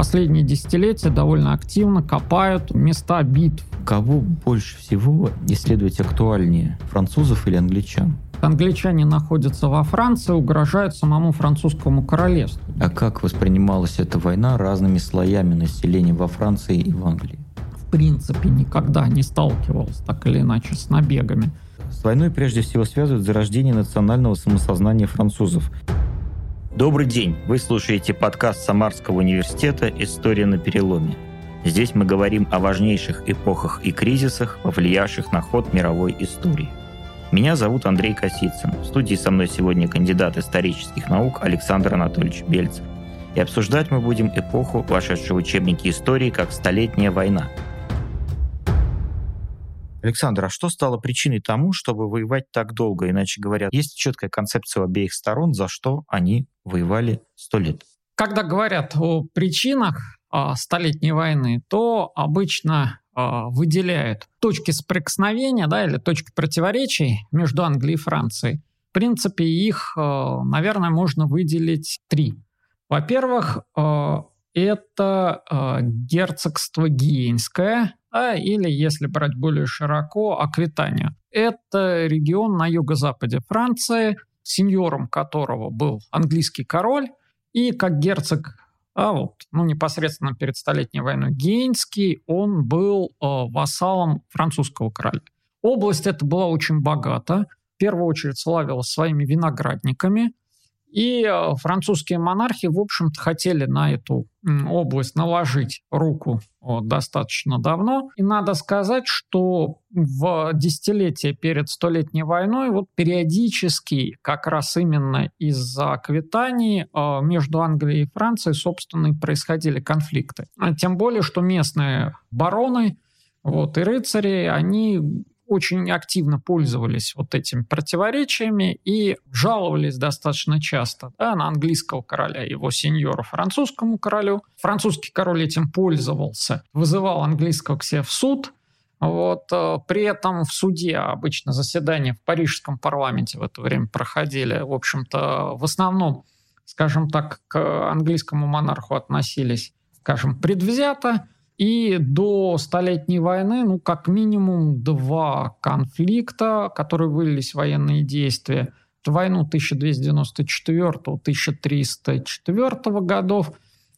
последние десятилетия довольно активно копают места битв. Кого больше всего исследовать актуальнее, французов или англичан? Англичане находятся во Франции, угрожают самому французскому королевству. А как воспринималась эта война разными слоями населения во Франции и в Англии? В принципе, никогда не сталкивался так или иначе с набегами. С войной прежде всего связывают зарождение национального самосознания французов. Добрый день! Вы слушаете подкаст Самарского университета «История на переломе». Здесь мы говорим о важнейших эпохах и кризисах, повлиявших на ход мировой истории. Меня зовут Андрей Косицын. В студии со мной сегодня кандидат исторических наук Александр Анатольевич Бельцев. И обсуждать мы будем эпоху, вошедшую в учебники истории как «Столетняя война». Александр, а что стало причиной тому, чтобы воевать так долго? Иначе говоря, есть четкая концепция у обеих сторон, за что они воевали сто лет. Когда говорят о причинах а, Столетней войны, то обычно а, выделяют точки соприкосновения да, или точки противоречий между Англией и Францией. В принципе, их, а, наверное, можно выделить три. Во-первых, это герцогство Гиенское, а, или, если брать более широко, Аквитания. Это регион на юго-западе Франции, сеньором которого был английский король, и как герцог а вот, ну, непосредственно перед Столетней войной Гейнский, он был э, вассалом французского короля. Область эта была очень богата, в первую очередь славилась своими виноградниками, и э, французские монархи, в общем-то, хотели на эту область наложить руку вот, достаточно давно. И надо сказать, что в десятилетие перед Столетней войной вот периодически как раз именно из-за Аквитании э, между Англией и Францией, собственно, и происходили конфликты. Тем более, что местные бароны вот, и рыцари, они очень активно пользовались вот этими противоречиями и жаловались достаточно часто да, на английского короля, его сеньора французскому королю. Французский король этим пользовался, вызывал английского к себе в суд, вот, э, при этом в суде обычно заседания в парижском парламенте в это время проходили, в общем-то, в основном, скажем так, к английскому монарху относились, скажем, предвзято, и до Столетней войны, ну, как минимум два конфликта, которые вылились в военные действия. Войну 1294-1304 годов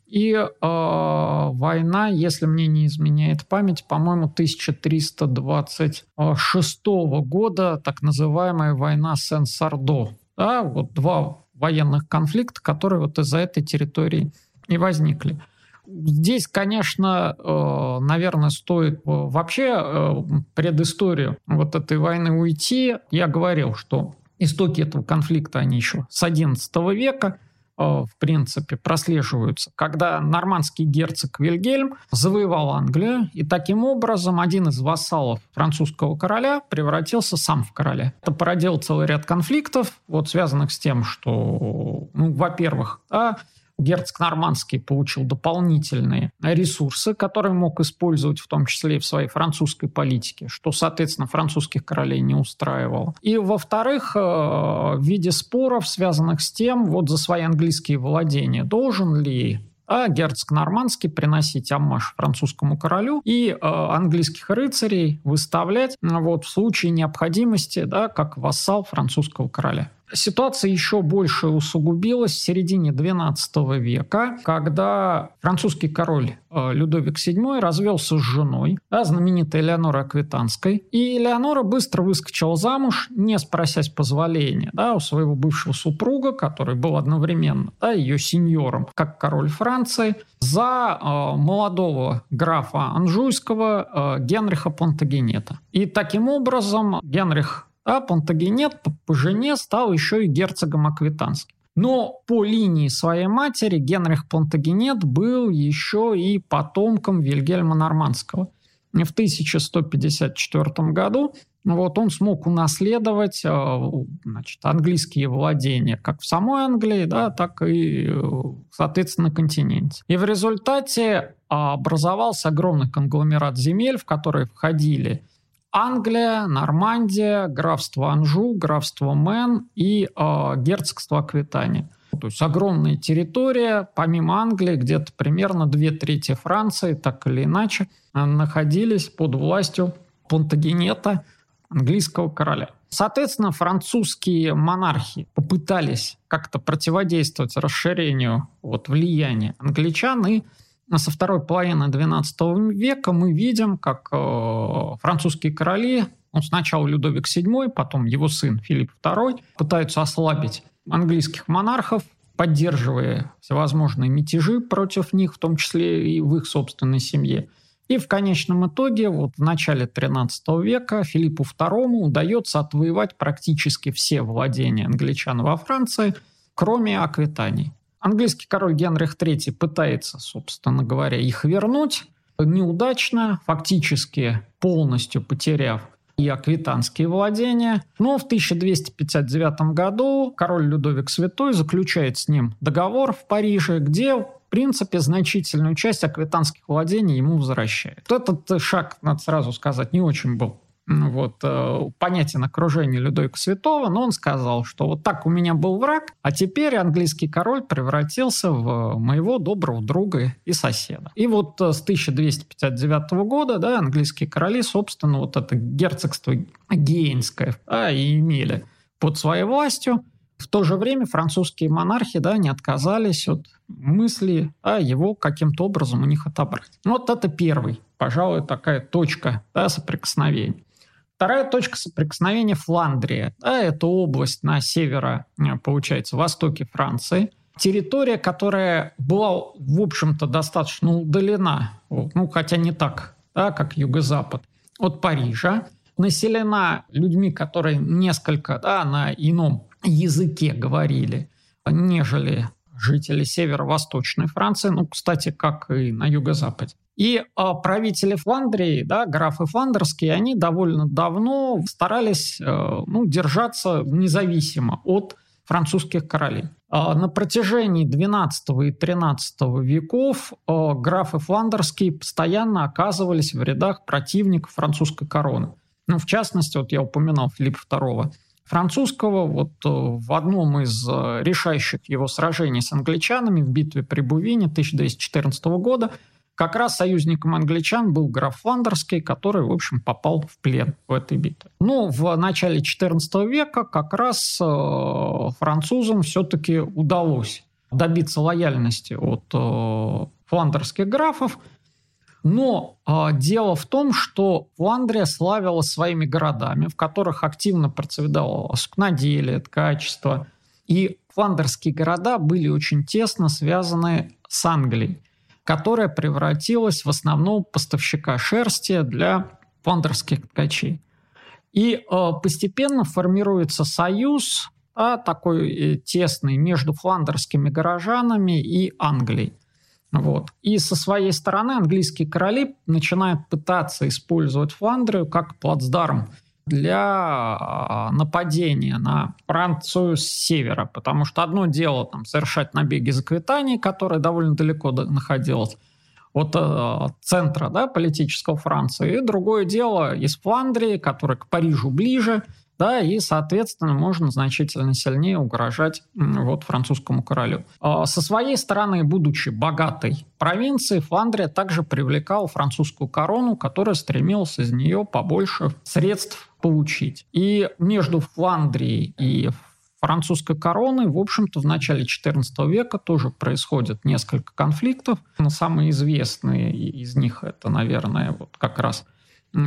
и э, война, если мне не изменяет память, по-моему, 1326 года, так называемая война Сен-Сардо. Да, вот два военных конфликта, которые вот из-за этой территории и возникли. Здесь, конечно, э, наверное, стоит э, вообще э, предысторию вот этой войны уйти. Я говорил, что истоки этого конфликта, они еще с XI века, в принципе, прослеживаются, когда нормандский герцог Вильгельм завоевал Англию, и таким образом один из вассалов французского короля превратился сам в короля. Это породило целый ряд конфликтов, вот связанных с тем, что, ну, во-первых, да, герцог Нормандский получил дополнительные ресурсы, которые мог использовать в том числе и в своей французской политике, что, соответственно, французских королей не устраивало. И, во-вторых, э, в виде споров, связанных с тем, вот за свои английские владения, должен ли а герцог Нормандский приносить аммаж французскому королю и э, английских рыцарей выставлять вот, в случае необходимости да, как вассал французского короля. Ситуация еще больше усугубилась в середине XII века, когда французский король э, Людовик VII развелся с женой, да, знаменитой Элеонорой Аквитанской. И Элеонора быстро выскочила замуж, не спросясь позволения да, у своего бывшего супруга, который был одновременно да, ее сеньором, как король Франции, за э, молодого графа Анжуйского э, Генриха Плантагенета. И таким образом Генрих а Плантагенет по жене стал еще и герцогом Аквитанским. Но по линии своей матери Генрих Плантагенет был еще и потомком Вильгельма Нормандского. В 1154 году вот он смог унаследовать э, значит, английские владения как в самой Англии, да, так и, э, соответственно, на континенте. И в результате образовался огромный конгломерат земель, в которые входили Англия, Нормандия, графство Анжу, графство Мэн и э, герцогство Аквитания. То есть огромная территория, помимо Англии, где-то примерно две трети Франции, так или иначе, находились под властью Плантагенета, английского короля. Соответственно, французские монархи попытались как-то противодействовать расширению вот, влияния англичан, и со второй половины XII века мы видим, как э, французские короли, ну, сначала Людовик VII, потом его сын Филипп II, пытаются ослабить английских монархов, поддерживая всевозможные мятежи против них, в том числе и в их собственной семье – и в конечном итоге, вот в начале XIII века Филиппу II удается отвоевать практически все владения англичан во Франции, кроме Аквитании. Английский король Генрих III пытается, собственно говоря, их вернуть, неудачно, фактически полностью потеряв и аквитанские владения. Но в 1259 году король Людовик Святой заключает с ним договор в Париже, где принципе, значительную часть аквитанских владений ему возвращает. Этот шаг, надо сразу сказать, не очень был вот, э, понятен окружение Людовика Святого, но он сказал, что вот так у меня был враг, а теперь английский король превратился в моего доброго друга и соседа. И вот э, с 1259 года да, английские короли, собственно, вот это герцогство Гейнское да, и имели под своей властью. В то же время французские монархи да, не отказались от мысли а его каким-то образом у них отобрать. Ну, вот это первый, пожалуй, такая точка да, соприкосновения. Вторая точка соприкосновения Фландрия. Да, это область на северо, э, получается, востоке Франции. Территория, которая была, в общем-то, достаточно удалена, ну, хотя не так, да, как юго-запад, от Парижа. Населена людьми, которые несколько да, на ином языке говорили, нежели жители северо-восточной Франции, ну, кстати, как и на юго-западе. И а, правители Фландрии, да, графы фландерские, они довольно давно старались э, ну, держаться независимо от французских королей. А на протяжении XII и XIII веков э, графы фландерские постоянно оказывались в рядах противников французской короны. Ну, в частности, вот я упоминал Филиппа II французского. Вот э, в одном из э, решающих его сражений с англичанами в битве при Бувине 1214 года как раз союзником англичан был граф Фландерский, который, в общем, попал в плен в этой битве. Но в начале XIV века как раз э, французам все-таки удалось добиться лояльности от фландерских графов – но э, дело в том, что Фландрия славилась своими городами, в которых активно процветало сукноделие, ткачество. И фландерские города были очень тесно связаны с Англией, которая превратилась в основного поставщика шерсти для фландерских ткачей. И э, постепенно формируется союз а, такой э, тесный между фландерскими горожанами и Англией. Вот. И со своей стороны английские короли начинают пытаться использовать Фландрию как плацдарм для а, нападения на Францию с севера, потому что одно дело там, совершать набеги из Аквитании, которая довольно далеко находилась от э, центра да, политического Франции, и другое дело из Фландрии, которая к Парижу ближе – да, и, соответственно, можно значительно сильнее угрожать вот французскому королю. А, со своей стороны, будучи богатой провинцией, Фландрия также привлекала французскую корону, которая стремилась из нее побольше средств получить. И между Фландрией и французской короной, в общем-то, в начале XIV века тоже происходит несколько конфликтов. Но самые известные из них это, наверное, вот как раз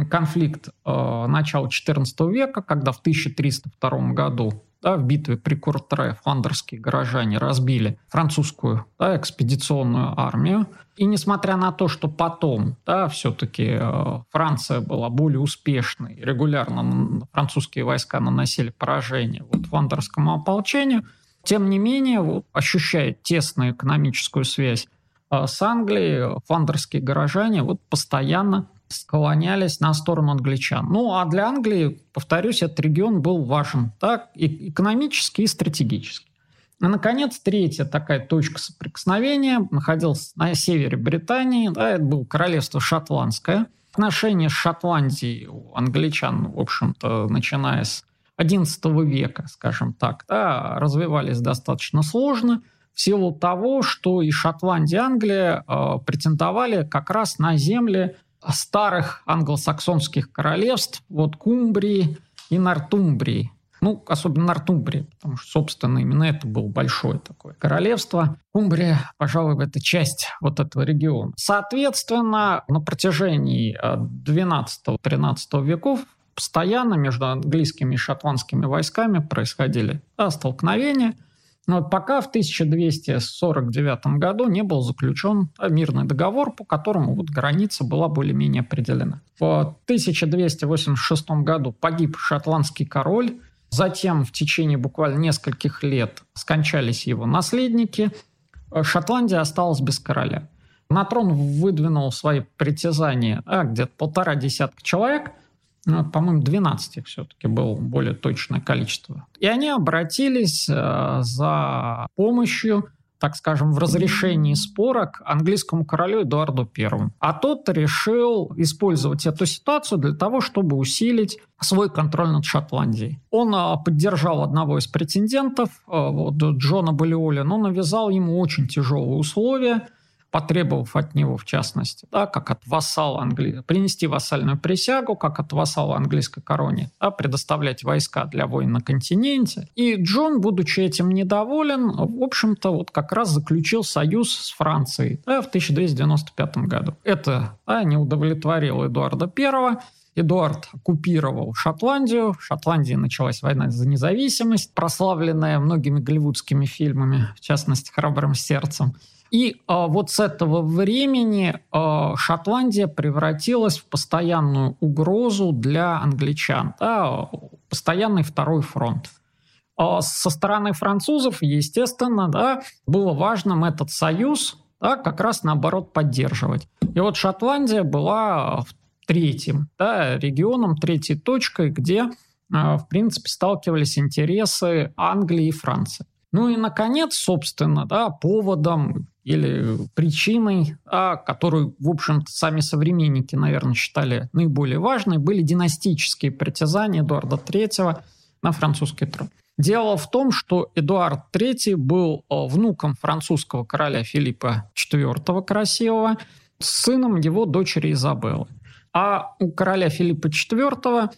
конфликт э, начала XIV века, когда в 1302 году да, в битве при Куртре фландерские горожане разбили французскую да, экспедиционную армию. И несмотря на то, что потом да, все-таки э, Франция была более успешной, регулярно французские войска наносили поражение вот, фландерскому ополчению, тем не менее, вот, ощущая тесную экономическую связь э, с Англией, фландерские горожане вот, постоянно склонялись на сторону англичан. Ну, а для Англии, повторюсь, этот регион был важен так, и экономически и стратегически. И, наконец, третья такая точка соприкосновения находилась на севере Британии. Да, это было королевство Шотландское. Отношения с Шотландией у англичан, в общем-то, начиная с XI века, скажем так, да, развивались достаточно сложно в силу того, что и Шотландия, и Англия э, претендовали как раз на земли старых англосаксонских королевств, вот Кумбрии и Нортумбрии. Ну, особенно Нортумбрии, потому что, собственно, именно это было большое такое королевство. Кумбрия, пожалуй, это часть вот этого региона. Соответственно, на протяжении 12-13 э, веков постоянно между английскими и шотландскими войсками происходили да, столкновения – но вот пока в 1249 году не был заключен мирный договор, по которому вот граница была более-менее определена. В 1286 году погиб шотландский король, затем в течение буквально нескольких лет скончались его наследники, Шотландия осталась без короля. На трон выдвинул свои притязания а, где-то полтора десятка человек – по-моему, 12 их все-таки было более точное количество. И они обратились э, за помощью так скажем, в разрешении спора английскому королю Эдуарду I. А тот решил использовать эту ситуацию для того, чтобы усилить свой контроль над Шотландией. Он э, поддержал одного из претендентов, э, вот, Джона Балиоли, но навязал ему очень тяжелые условия – потребовав от него, в частности, да, как от вассала Англии, принести вассальную присягу, как от вассала английской короне, да, предоставлять войска для войн на континенте. И Джон, будучи этим недоволен, в общем-то, вот как раз заключил союз с Францией да, в 1295 году. Это да, не удовлетворило Эдуарда I, Эдуард оккупировал Шотландию. В Шотландии началась война за независимость, прославленная многими голливудскими фильмами, в частности, «Храбрым сердцем». И а, вот с этого времени а, Шотландия превратилась в постоянную угрозу для англичан, да, постоянный второй фронт. А со стороны французов, естественно, да, было важным этот союз да, как раз наоборот поддерживать. И вот Шотландия была третьим да, регионом, третьей точкой, где, а, в принципе, сталкивались интересы Англии и Франции. Ну и, наконец, собственно, да, поводом или причиной, а, которую, в общем-то, сами современники, наверное, считали наиболее важной, были династические притязания Эдуарда III на французский трон. Дело в том, что Эдуард III был а, внуком французского короля Филиппа IV Красивого, сыном его дочери Изабеллы. А у короля Филиппа IV,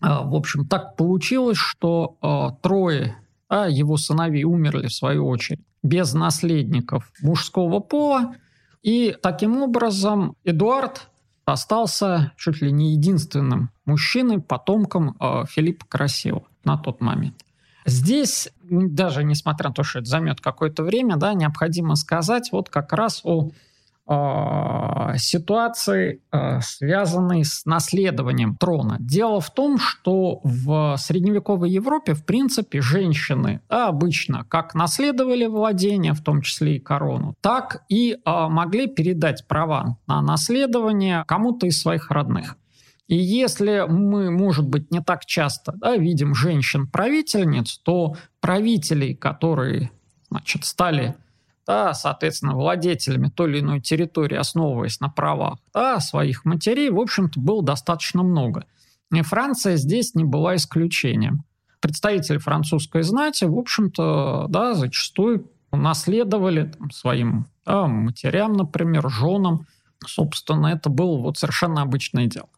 а, в общем, так получилось, что трое его сыновей умерли в свою очередь без наследников мужского пола. И таким образом Эдуард остался чуть ли не единственным мужчиной, потомком э, Филиппа Красивого на тот момент. Здесь, даже несмотря на то, что это займет какое-то время, да, необходимо сказать вот как раз о ситуации, а, связанной с наследованием трона. Дело в том, что в средневековой Европе, в принципе, женщины обычно как наследовали владения, в том числе и корону, так и а, могли передать права на наследование кому-то из своих родных. И если мы, может быть, не так часто да, видим женщин-правительниц, то правителей, которые значит, стали да, соответственно, владетелями той или иной территории, основываясь на правах да, своих матерей, в общем-то, было достаточно много. И Франция здесь не была исключением. Представители французской знати, в общем-то, да, зачастую наследовали там, своим да, матерям, например, женам. Собственно, это было вот совершенно обычное дело.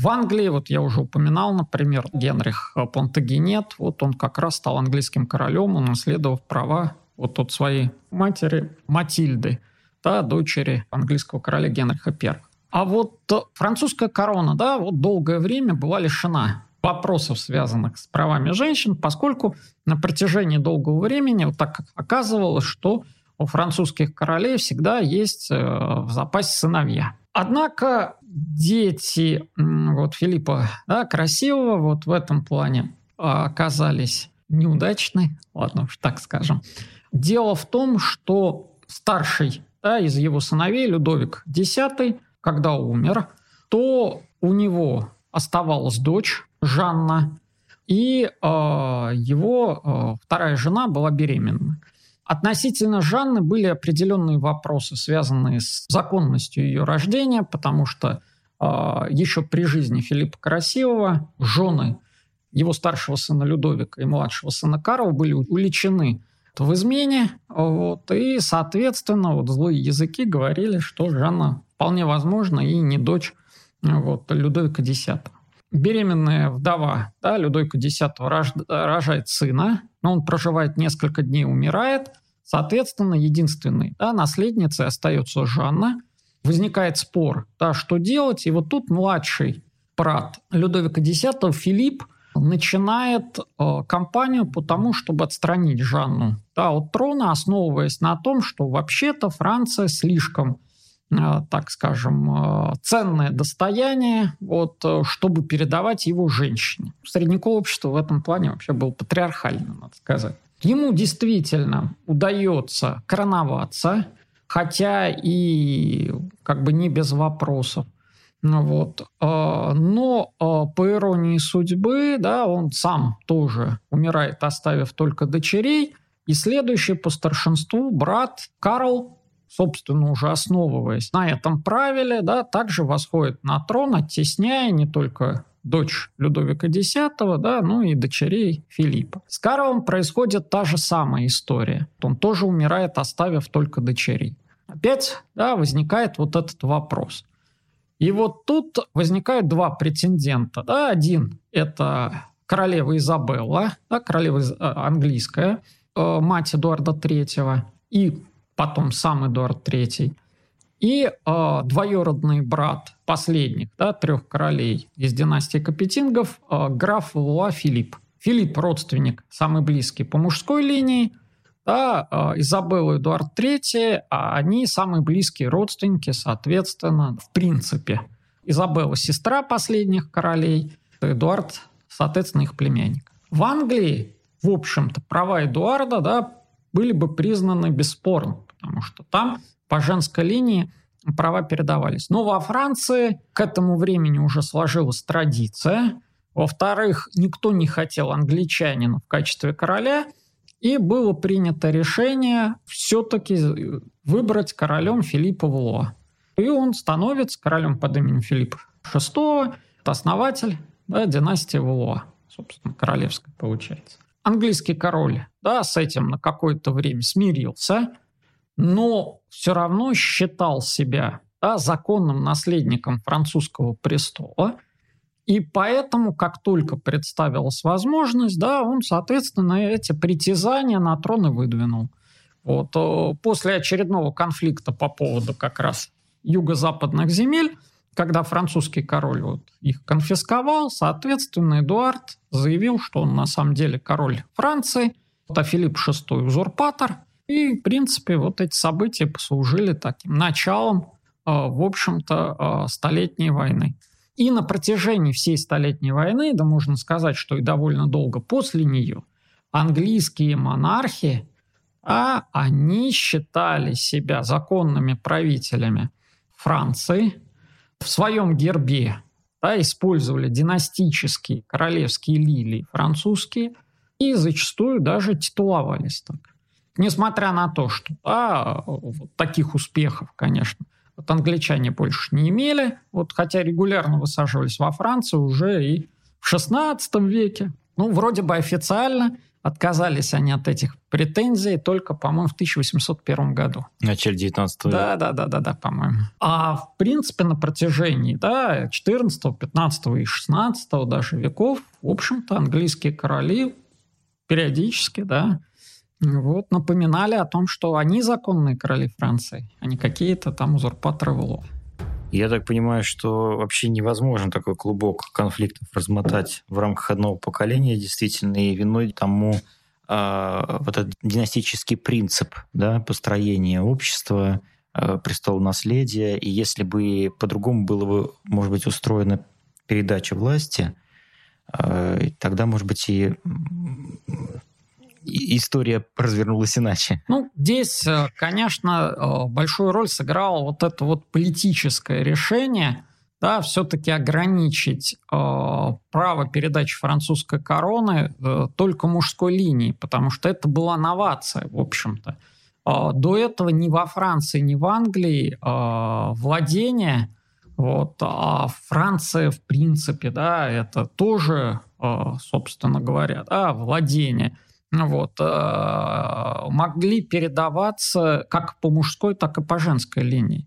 В Англии, вот я уже упоминал, например, Генрих Понтагенет, вот он как раз стал английским королем, он наследовав права вот от своей матери Матильды, да, дочери английского короля Генриха I. А вот французская корона, да, вот долгое время была лишена вопросов, связанных с правами женщин, поскольку на протяжении долгого времени вот так оказывалось, что у французских королей всегда есть э, в запасе сыновья. Однако дети вот Филиппа да, Красивого вот в этом плане оказались неудачны, ладно уж так скажем. Дело в том, что старший да, из его сыновей, Людовик X, когда умер, то у него оставалась дочь Жанна, и э, его э, вторая жена была беременна. Относительно Жанны были определенные вопросы, связанные с законностью ее рождения, потому что э, еще при жизни Филиппа Красивого жены его старшего сына Людовика и младшего сына Карла были уличены в измене, вот, и, соответственно, вот злые языки говорили, что Жанна вполне возможно и не дочь вот, Людовика X. Беременная вдова да, Людовика X рожает сына, но он проживает несколько дней, умирает. Соответственно, единственной да, наследницей остается Жанна. Возникает спор, да, что делать. И вот тут младший брат Людовика X, Филипп, начинает э, кампанию по тому, чтобы отстранить Жанну да, от трона, основываясь на том, что вообще-то Франция слишком Э, так скажем, э, ценное достояние, вот, э, чтобы передавать его женщине. Средневековое общество в этом плане вообще было патриархальным, надо сказать. Ему действительно удается короноваться, хотя и как бы не без вопросов. Ну вот. Но по иронии судьбы, да, он сам тоже умирает, оставив только дочерей. И следующий по старшинству брат Карл собственно, уже основываясь на этом правиле, да, также восходит на трон, оттесняя не только дочь Людовика X, да, ну и дочерей Филиппа. С Карлом происходит та же самая история. Он тоже умирает, оставив только дочерей. Опять да, возникает вот этот вопрос. И вот тут возникают два претендента. Да. Один – это королева Изабелла, да, королева э, английская, э, мать Эдуарда III, и потом сам Эдуард III, и э, двоюродный брат последних, да, трех королей из династии Капетингов, э, граф Луа Филипп. Филипп – родственник, самый близкий по мужской линии, да, э, Изабелла Эдуард III, а они самые близкие родственники, соответственно, в принципе. Изабелла – сестра последних королей, Эдуард, соответственно, их племянник. В Англии, в общем-то, права Эдуарда да, были бы признаны бесспорно потому что там по женской линии права передавались. Но во Франции к этому времени уже сложилась традиция. Во-вторых, никто не хотел англичанина в качестве короля, и было принято решение все-таки выбрать королем Филиппа Влуа. И он становится королем под именем Филиппа VI, это основатель да, династии Влуа, собственно, королевской получается. Английский король да, с этим на какое-то время смирился – но все равно считал себя да, законным наследником французского престола, и поэтому, как только представилась возможность, да, он, соответственно, эти притязания на трон и выдвинул. Вот, э, после очередного конфликта по поводу как раз юго-западных земель, когда французский король вот их конфисковал, соответственно, Эдуард заявил, что он на самом деле король Франции, а Филипп VI узурпатор, и, в принципе, вот эти события послужили таким началом, а, в общем-то, а, Столетней войны. И на протяжении всей Столетней войны, да можно сказать, что и довольно долго после нее, английские монархи, а они считали себя законными правителями Франции, в своем гербе да, использовали династические королевские лилии французские и зачастую даже титуловались так. Несмотря на то, что да, таких успехов, конечно, вот англичане больше не имели, вот хотя регулярно высаживались во Франции уже и в XVI веке. Ну, вроде бы официально отказались они от этих претензий только, по-моему, в 1801 году. Начале 19 века. Да, да, да, да, да, по-моему. А в принципе на протяжении да, 14, 15 и 16 даже веков, в общем-то, английские короли периодически, да, вот, напоминали о том, что они законные короли Франции, а не какие-то там узурпаторы Валуа. Я так понимаю, что вообще невозможно такой клубок конфликтов размотать в рамках одного поколения, действительно, и виной тому э, вот этот династический принцип да, построения общества, э, престол наследия. И если бы по-другому было бы, может быть, устроена передача власти, э, тогда, может быть, и история развернулась иначе. Ну, здесь, э, конечно, э, большую роль сыграло вот это вот политическое решение, да, все-таки ограничить э, право передачи французской короны э, только мужской линии, потому что это была новация, в общем-то. Э, до этого ни во Франции, ни в Англии э, владение, вот, а Франция, в принципе, да, это тоже собственно говоря, да, владения – вот, могли передаваться как по мужской, так и по женской линии.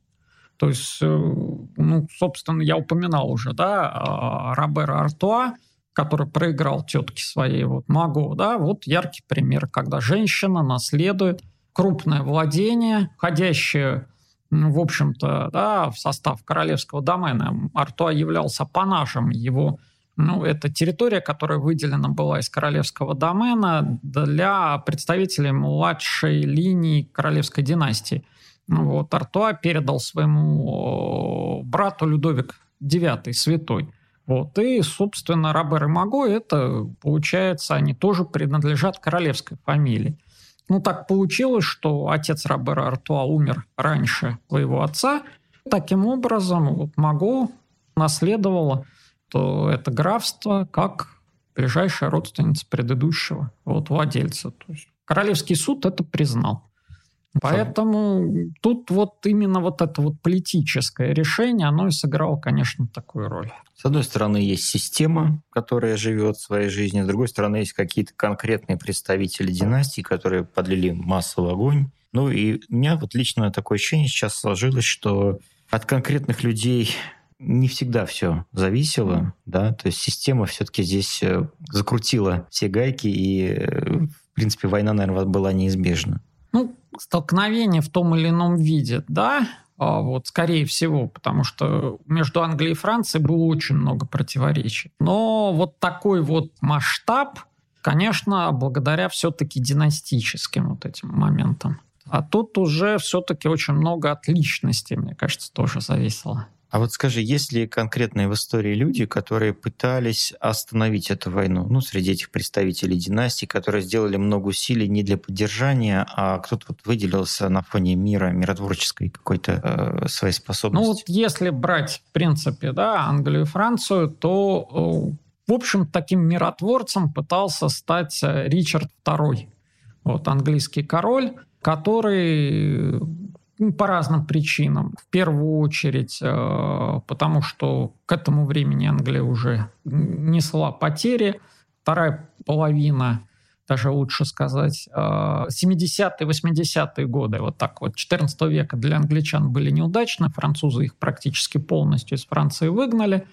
То есть, ну, собственно, я упоминал уже, да, Робера Артуа, который проиграл тетке своей, вот Маго, да, вот яркий пример, когда женщина наследует крупное владение, входящее, в общем-то, да, в состав королевского домена. Артуа являлся панажем его ну, это территория, которая выделена была из королевского домена для представителей младшей линии королевской династии. Вот, Артуа передал своему брату Людовик IX Святой – вот. И, собственно, Робер и Маго, это, получается, они тоже принадлежат королевской фамилии. Ну, так получилось, что отец Робера Артуа умер раньше своего отца. Таким образом, вот Маго наследовала то это графство как ближайшая родственница предыдущего вот, владельца. То есть Королевский суд это признал. Поэтому тут вот именно вот это вот политическое решение, оно и сыграло, конечно, такую роль. С одной стороны, есть система, которая живет своей жизнью, с другой стороны, есть какие-то конкретные представители династии, которые подлили массовый огонь. Ну и у меня вот лично такое ощущение сейчас сложилось, что от конкретных людей не всегда все зависело, да, то есть система все-таки здесь э, закрутила все гайки, и, э, в принципе, война, наверное, была неизбежна. Ну, столкновение в том или ином виде, да, а, вот, скорее всего, потому что между Англией и Францией было очень много противоречий. Но вот такой вот масштаб, конечно, благодаря все-таки династическим вот этим моментам. А тут уже все-таки очень много от личности, мне кажется, тоже зависело. А вот скажи, есть ли конкретные в истории люди, которые пытались остановить эту войну? Ну, среди этих представителей династий, которые сделали много усилий не для поддержания, а кто-то вот выделился на фоне мира, миротворческой какой-то э, своей способности? Ну, вот если брать, в принципе, да, Англию и Францию, то, э, в общем, таким миротворцем пытался стать э, Ричард II. Вот английский король, который по разным причинам. В первую очередь, э, потому что к этому времени Англия уже несла потери. Вторая половина, даже лучше сказать, 70-е, э, 80-е годы, вот так вот, 14 века для англичан были неудачны, французы их практически полностью из Франции выгнали.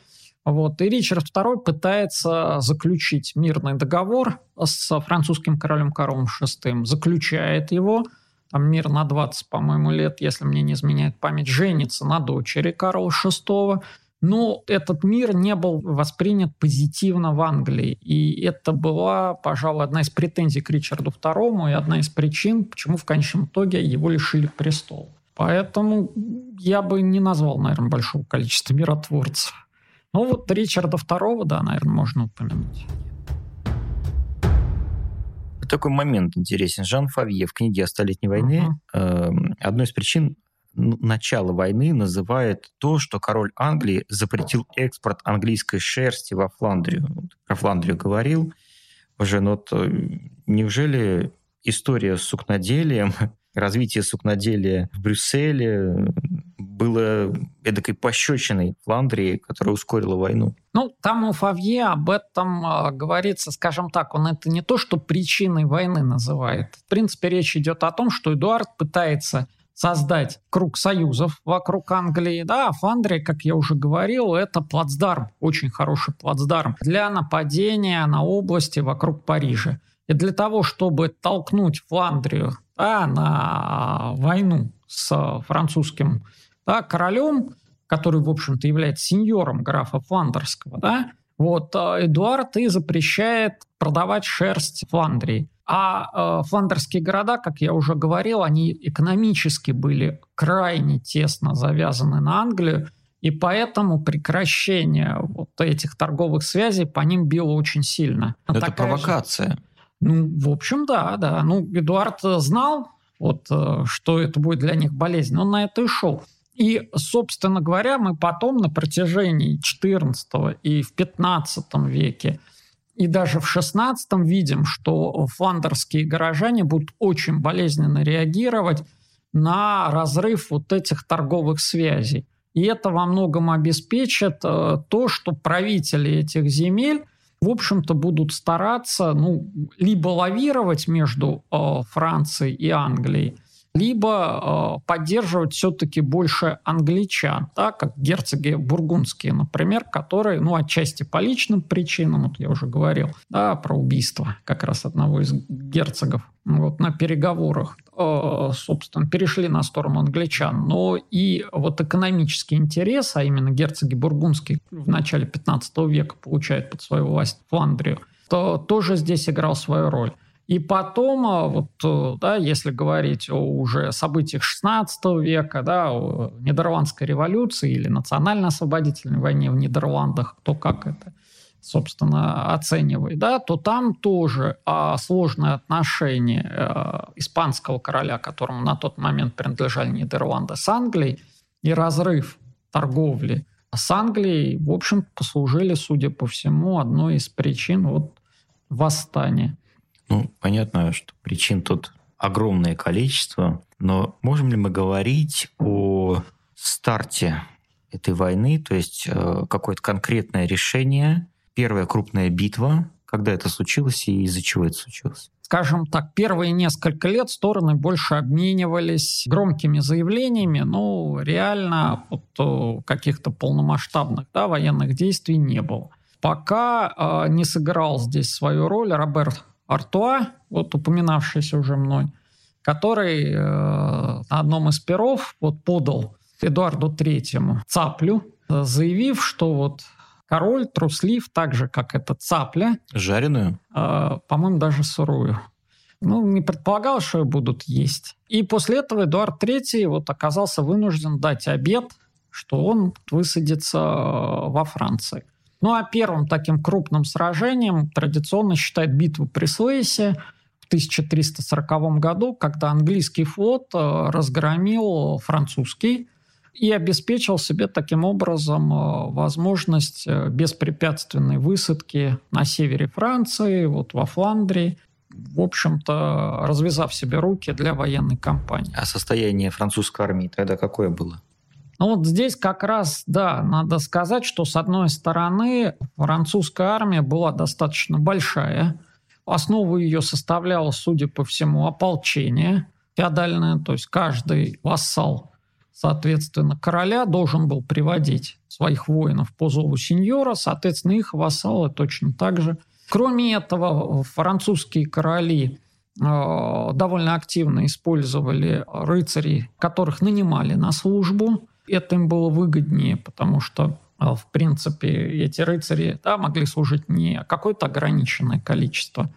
Вот. И Ричард II пытается заключить мирный договор с французским королем Карлом VI, заключает его – там мир на 20, по-моему, лет, если мне не изменяет память, женится на дочери Карла VI. Но этот мир не был воспринят позитивно в Англии. И это была, пожалуй, одна из претензий к Ричарду II и одна из причин, почему в конечном итоге его лишили престола. Поэтому я бы не назвал, наверное, большого количества миротворцев. Ну вот Ричарда II, да, наверное, можно упомянуть такой момент интересен. Жан Фавье в книге «О столетней войне» uh-huh. э, одной из причин начала войны называет то, что король Англии запретил экспорт английской шерсти во Фландрию. Про Фландрию говорил уже, но вот э, неужели история с сукноделием, развитие сукноделия в Брюсселе было эдакой пощечиной Фландрии, которая ускорила войну. Ну, там у Фавье об этом э, говорится, скажем так, он это не то, что причиной войны называет. В принципе, речь идет о том, что Эдуард пытается создать круг союзов вокруг Англии. Да, Фландрия, как я уже говорил, это плацдарм, очень хороший плацдарм для нападения на области вокруг Парижа. И для того, чтобы толкнуть Фландрию да, на войну с французским да, королем, который, в общем-то, является сеньором графа Фландерского, да, вот э, Эдуард и запрещает продавать шерсть Фландрии. А э, фландерские города, как я уже говорил, они экономически были крайне тесно завязаны на Англию, и поэтому прекращение вот этих торговых связей по ним било очень сильно. Это Такая провокация. Же... Ну, в общем, да, да. Ну, Эдуард знал, вот, э, что это будет для них болезнь, он на это и шел. И, собственно говоря, мы потом на протяжении XIV и в XV веке и даже в XVI видим, что фландерские горожане будут очень болезненно реагировать на разрыв вот этих торговых связей. И это во многом обеспечит э, то, что правители этих земель в общем-то, будут стараться ну, либо лавировать между э, Францией и Англией, либо э, поддерживать все-таки больше англичан, да, как герцоги бургундские, например, которые, ну, отчасти по личным причинам, вот я уже говорил, да, про убийство как раз одного из герцогов, вот на переговорах, э, собственно, перешли на сторону англичан, но и вот экономический интерес, а именно герцоги бургундские в начале 15 века получают под свою власть Фландрию, то тоже здесь играл свою роль. И потом, а, вот, э, да, если говорить о уже событиях XVI века, да, о Нидерландской революции или национально-освободительной войне в Нидерландах, то как это, собственно, оценивает, да, то там тоже а, сложные отношения а, испанского короля, которому на тот момент принадлежали Нидерланды, с Англией, и разрыв торговли с Англией, в общем, послужили, судя по всему, одной из причин вот, восстания. Ну, понятно, что причин тут огромное количество, но можем ли мы говорить о старте этой войны, то есть э, какое-то конкретное решение, первая крупная битва, когда это случилось и из-за чего это случилось? Скажем так, первые несколько лет стороны больше обменивались громкими заявлениями, но реально вот, э, каких-то полномасштабных да, военных действий не было. Пока э, не сыграл здесь свою роль Роберт Артуа, вот упоминавшийся уже мной, который э, на одном из перов вот подал Эдуарду Третьему цаплю, заявив, что вот король труслив так же, как эта цапля. Жареную? Э, по-моему, даже сырую. Ну, не предполагал, что ее будут есть. И после этого Эдуард III вот оказался вынужден дать обед, что он высадится э, во Франции. Ну а первым таким крупным сражением традиционно считают битву при Суэйсе в 1340 году, когда английский флот э, разгромил французский и обеспечил себе таким образом э, возможность э, беспрепятственной высадки на севере Франции, вот во Фландрии, в общем-то, развязав себе руки для военной кампании. А состояние французской армии тогда какое было? Ну вот здесь как раз, да, надо сказать, что с одной стороны французская армия была достаточно большая. Основу ее составляло, судя по всему, ополчение феодальное, то есть каждый вассал, соответственно, короля должен был приводить своих воинов по зову сеньора, соответственно, их вассалы точно так же. Кроме этого, французские короли э, довольно активно использовали рыцарей, которых нанимали на службу это им было выгоднее, потому что а, в принципе, эти рыцари да, могли служить не какое-то ограниченное количество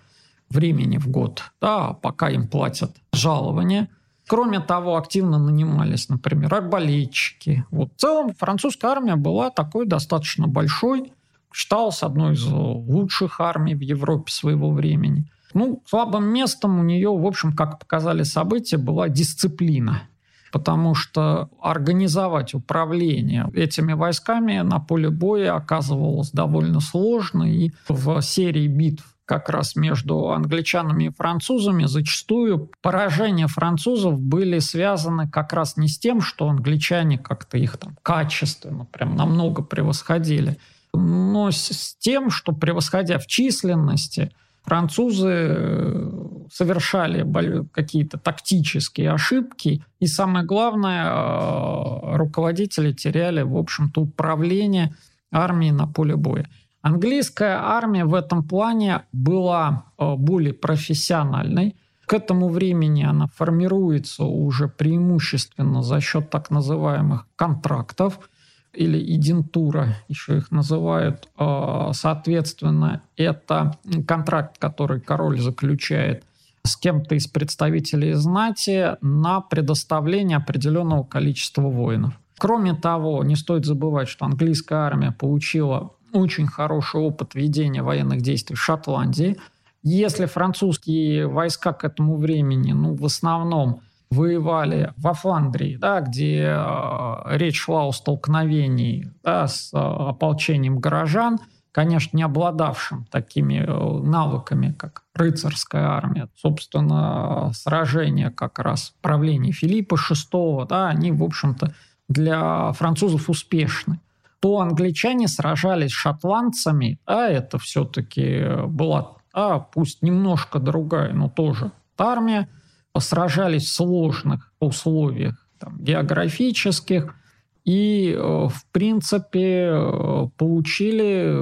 времени в год, да, пока им платят жалование. Кроме того, активно нанимались, например, арбалетчики. Вот. В целом французская армия была такой достаточно большой, считалась одной из лучших армий в Европе своего времени. Ну, слабым местом у нее, в общем, как показали события, была дисциплина потому что организовать управление этими войсками на поле боя оказывалось довольно сложно, и в серии битв как раз между англичанами и французами зачастую поражения французов были связаны как раз не с тем, что англичане как-то их там качественно прям намного превосходили, но с тем, что превосходя в численности, французы э, совершали какие-то тактические ошибки, и самое главное, э, руководители теряли, в общем-то, управление армией на поле боя. Английская армия в этом плане была э, более профессиональной. К этому времени она формируется уже преимущественно за счет так называемых контрактов – или идентура, еще их называют. А, соответственно, это контракт, который король заключает с кем-то из представителей знати на предоставление определенного количества воинов. Кроме того, не стоит забывать, что английская армия получила очень хороший опыт ведения военных действий в Шотландии. Если французские войска к этому времени, ну, в основном воевали во Фландрии, да, где э, речь шла о столкновении да, с э, ополчением горожан, конечно, не обладавшим такими э, навыками, как рыцарская армия. Собственно, сражения как раз правления Филиппа VI, да, они, в общем-то, для французов успешны. то англичане сражались с шотландцами, а это все-таки была, а пусть немножко другая, но тоже армия, сражались в сложных условиях там, географических, и, э, в принципе, э, получили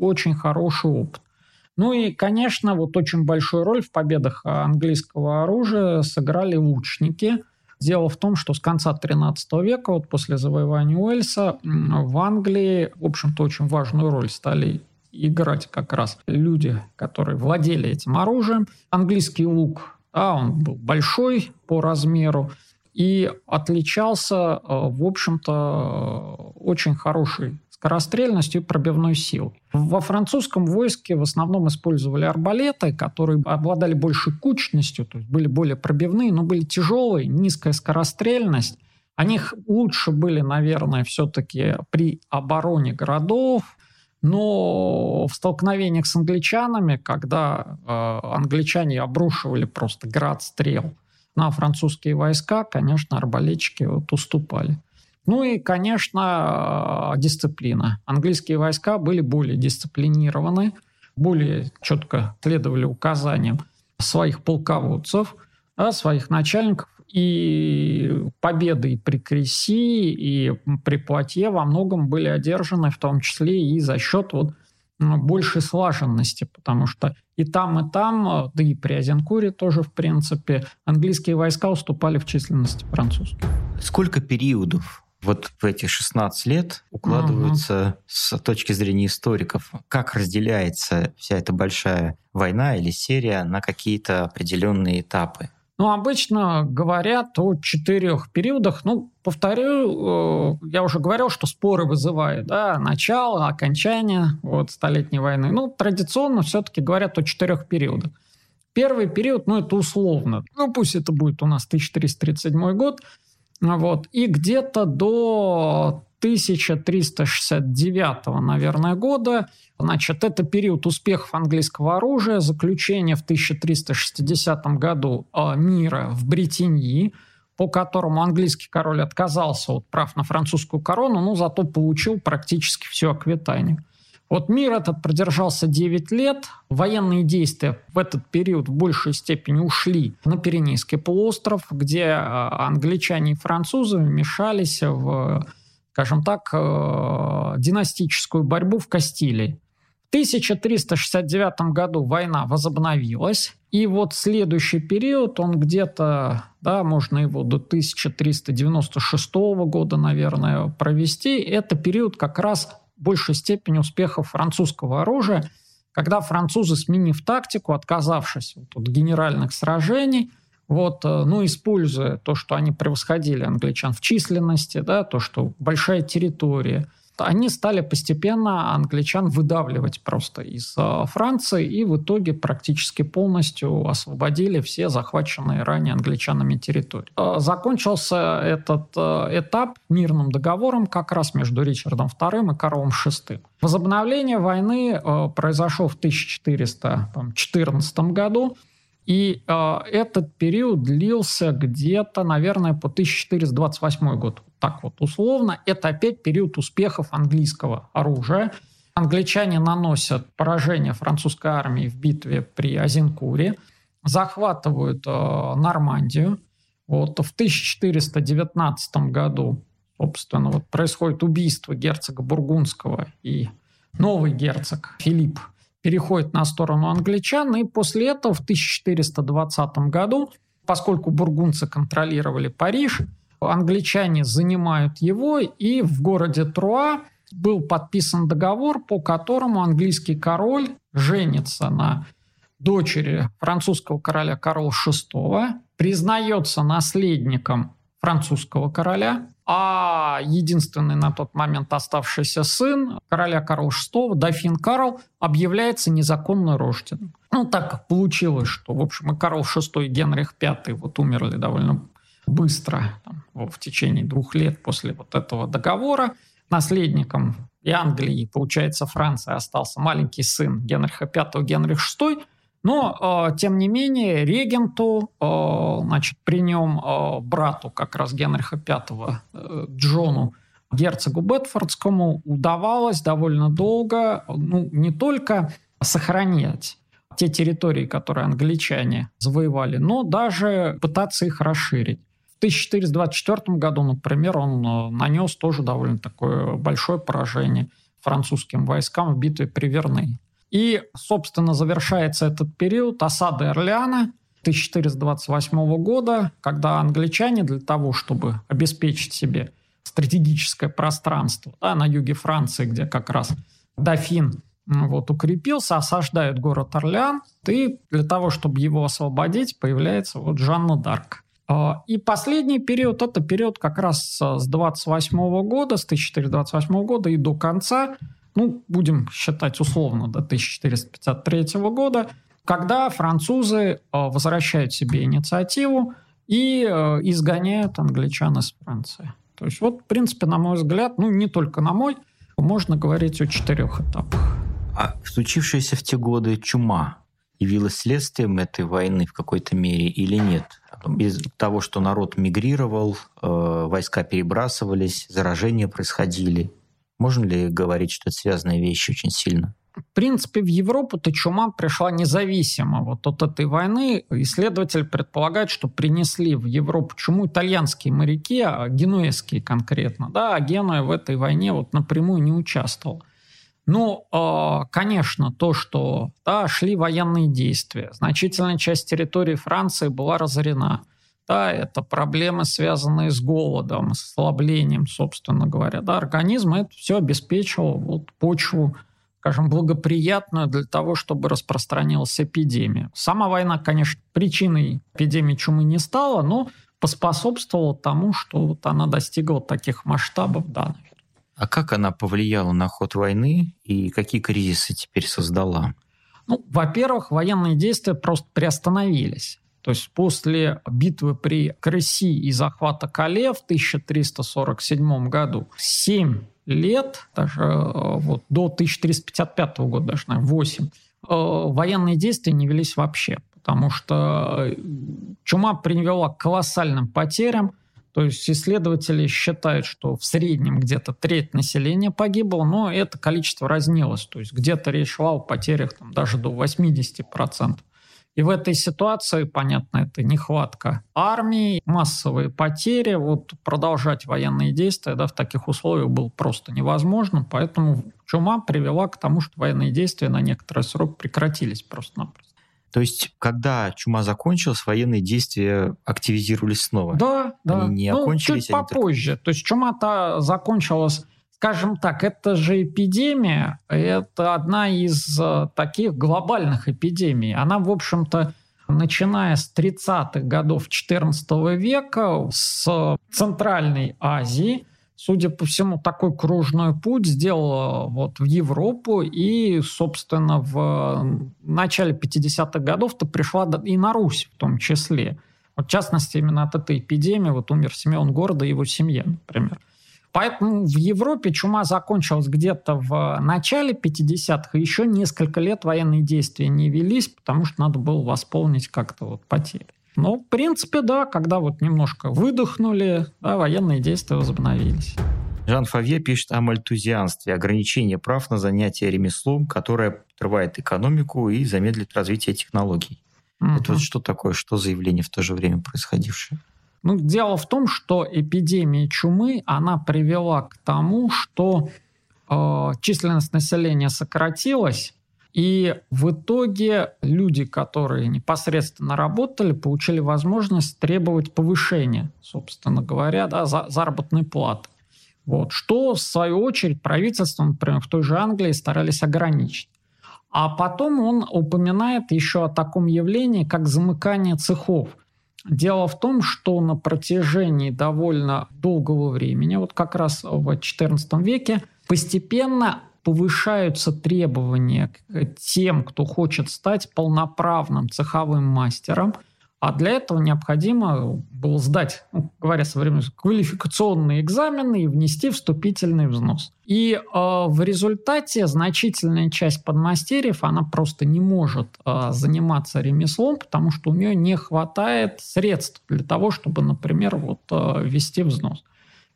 очень хороший опыт. Ну и, конечно, вот очень большую роль в победах английского оружия сыграли лучники. Дело в том, что с конца XIII века, вот после завоевания Уэльса, в Англии, в общем-то, очень важную роль стали играть как раз люди, которые владели этим оружием. Английский лук, да, он был большой по размеру, и отличался, э, в общем-то, очень хорошей скорострельностью и пробивной силой. Во французском войске в основном использовали арбалеты, которые обладали большей кучностью, то есть были более пробивные, но были тяжелые, низкая скорострельность. Они лучше были, наверное, все-таки при обороне городов, но в столкновениях с англичанами, когда э, англичане обрушивали просто град стрел на французские войска, конечно, арбалетчики вот уступали. Ну и, конечно, дисциплина. Английские войска были более дисциплинированы, более четко следовали указаниям своих полководцев, да, своих начальников. И победы и при Креси, и при Платье во многом были одержаны, в том числе и за счет вот большей слаженности, потому что и там, и там, да и при Азенкуре тоже, в принципе, английские войска уступали в численности французских. Сколько периодов вот в эти 16 лет укладываются угу. с точки зрения историков? Как разделяется вся эта большая война или серия на какие-то определенные этапы? Ну, обычно говорят о четырех периодах. Ну, повторю, э, я уже говорил, что споры вызывают, да, начало, окончание вот, Столетней войны. Ну, традиционно все-таки говорят о четырех периодах. Первый период, ну, это условно. Ну, пусть это будет у нас 1337 год – вот. И где-то до 1369, наверное, года. Значит, это период успехов английского оружия, заключение в 1360 году а, мира в Британии, по которому английский король отказался от прав на французскую корону, но зато получил практически все Аквитанию. Вот мир этот продержался 9 лет. Военные действия в этот период в большей степени ушли на Пиренейский полуостров, где а, англичане и французы вмешались в, скажем так, э, династическую борьбу в Кастилии. В 1369 году война возобновилась, и вот следующий период, он где-то, да, можно его до 1396 года, наверное, провести, это период как раз большей степени успехов французского оружия, когда французы, сменив тактику, отказавшись от генеральных сражений, вот, э, ну, используя то, что они превосходили англичан в численности, да, то, что большая территория – они стали постепенно англичан выдавливать просто из э, Франции и в итоге практически полностью освободили все захваченные ранее англичанами территории. Э, закончился этот этап мирным договором как раз между Ричардом II и Карлом VI. Возобновление войны произошло в 1414 году. И э, этот период длился где-то, наверное, по 1428 год. Так вот, условно, это опять период успехов английского оружия. Англичане наносят поражение французской армии в битве при Азенкуре, захватывают э, Нормандию. Вот в 1419 году, собственно, вот происходит убийство герцога Бургундского и новый герцог Филипп переходит на сторону англичан, и после этого в 1420 году, поскольку бургунцы контролировали Париж, англичане занимают его, и в городе Труа был подписан договор, по которому английский король женится на дочери французского короля Карла VI, признается наследником французского короля, а единственный на тот момент оставшийся сын короля Карла VI, дофин Карл, объявляется незаконно рожденным. Ну, так получилось, что, в общем, и Карл VI, и Генрих V вот умерли довольно быстро, там, в течение двух лет после вот этого договора. Наследником и Англии, получается, Франция остался маленький сын Генриха V, Генрих VI, но, э, тем не менее, регенту, э, значит, при нем э, брату как раз Генриха V, Джону, герцогу Бетфордскому удавалось довольно долго ну, не только сохранять те территории, которые англичане завоевали, но даже пытаться их расширить. В 1424 году, например, он э, нанес тоже довольно такое большое поражение французским войскам в битве при Верней. И, собственно, завершается этот период осады Орлеана 1428 года, когда англичане для того, чтобы обеспечить себе стратегическое пространство да, на юге Франции, где как раз дофин вот, укрепился, осаждают город Орлеан, и для того, чтобы его освободить, появляется вот Жанна Дарк. А, и последний период – это период как раз с 28 года, с 1428 года и до конца, ну, будем считать условно, до 1453 года, когда французы а, возвращают себе инициативу и а, изгоняют англичан из Франции. То есть вот, в принципе, на мой взгляд, ну, не только на мой, можно говорить о четырех этапах. А случившаяся в те годы чума явилась следствием этой войны в какой-то мере или нет? Из того, что народ мигрировал, э, войска перебрасывались, заражения происходили. Можно ли говорить, что это связанные вещи очень сильно? В принципе, в Европу-то чума пришла независимо вот от этой войны. Исследователи предполагают, что принесли в Европу чуму итальянские моряки, а генуэзские конкретно. Да, а Генуя в этой войне вот напрямую не участвовал. Ну, а, конечно, то, что да, шли военные действия, значительная часть территории Франции была разорена. Да, это проблемы, связанные с голодом, с ослаблением, собственно говоря. Да, организм это все обеспечивал вот, почву, скажем, благоприятную для того, чтобы распространилась эпидемия. Сама война, конечно, причиной эпидемии чумы не стала, но поспособствовала тому, что вот она достигла таких масштабов, да, а как она повлияла на ход войны и какие кризисы теперь создала? Ну, во-первых, военные действия просто приостановились. То есть после битвы при Крыси и захвата Кале в 1347 году 7 лет, даже э, вот, до 1355 года, даже, наверное, 8, э, военные действия не велись вообще, потому что э, чума привела к колоссальным потерям – то есть исследователи считают, что в среднем где-то треть населения погибло, но это количество разнилось. То есть где-то речь шла о потерях там, даже до 80%. И в этой ситуации, понятно, это нехватка армии, массовые потери. Вот продолжать военные действия да, в таких условиях было просто невозможно. Поэтому чума привела к тому, что военные действия на некоторый срок прекратились просто-напросто. То есть, когда чума закончилась, военные действия активизировались снова? Да, да. Они не ну, окончились? Чуть попозже. Так... То есть чума-то закончилась, скажем так, это же эпидемия, это одна из э, таких глобальных эпидемий. Она, в общем-то, начиная с 30-х годов XIV века, с Центральной Азии – судя по всему, такой кружной путь сделала вот в Европу и, собственно, в начале 50-х годов-то пришла и на Русь в том числе. Вот, в частности, именно от этой эпидемии вот умер Симеон Города и его семья, например. Поэтому в Европе чума закончилась где-то в начале 50-х, и еще несколько лет военные действия не велись, потому что надо было восполнить как-то вот потери. Ну, в принципе, да, когда вот немножко выдохнули, да, военные действия возобновились. Жан Фавье пишет о мальтузианстве, ограничении прав на занятие ремеслом, которое отрывает экономику и замедлит развитие технологий. Угу. Это вот что такое, что заявление в то же время происходившее? Ну, дело в том, что эпидемия чумы, она привела к тому, что э, численность населения сократилась, и в итоге люди, которые непосредственно работали, получили возможность требовать повышения, собственно говоря, да, за, заработной платы. Вот. Что, в свою очередь, правительство, например, в той же Англии старались ограничить. А потом он упоминает еще о таком явлении, как замыкание цехов. Дело в том, что на протяжении довольно долгого времени, вот как раз в XIV веке, постепенно повышаются требования к тем, кто хочет стать полноправным цеховым мастером, а для этого необходимо было сдать, ну, говоря современно, квалификационные экзамены и внести вступительный взнос. И э, в результате значительная часть подмастерьев, она просто не может э, заниматься ремеслом, потому что у нее не хватает средств для того, чтобы, например, вот, э, ввести взнос.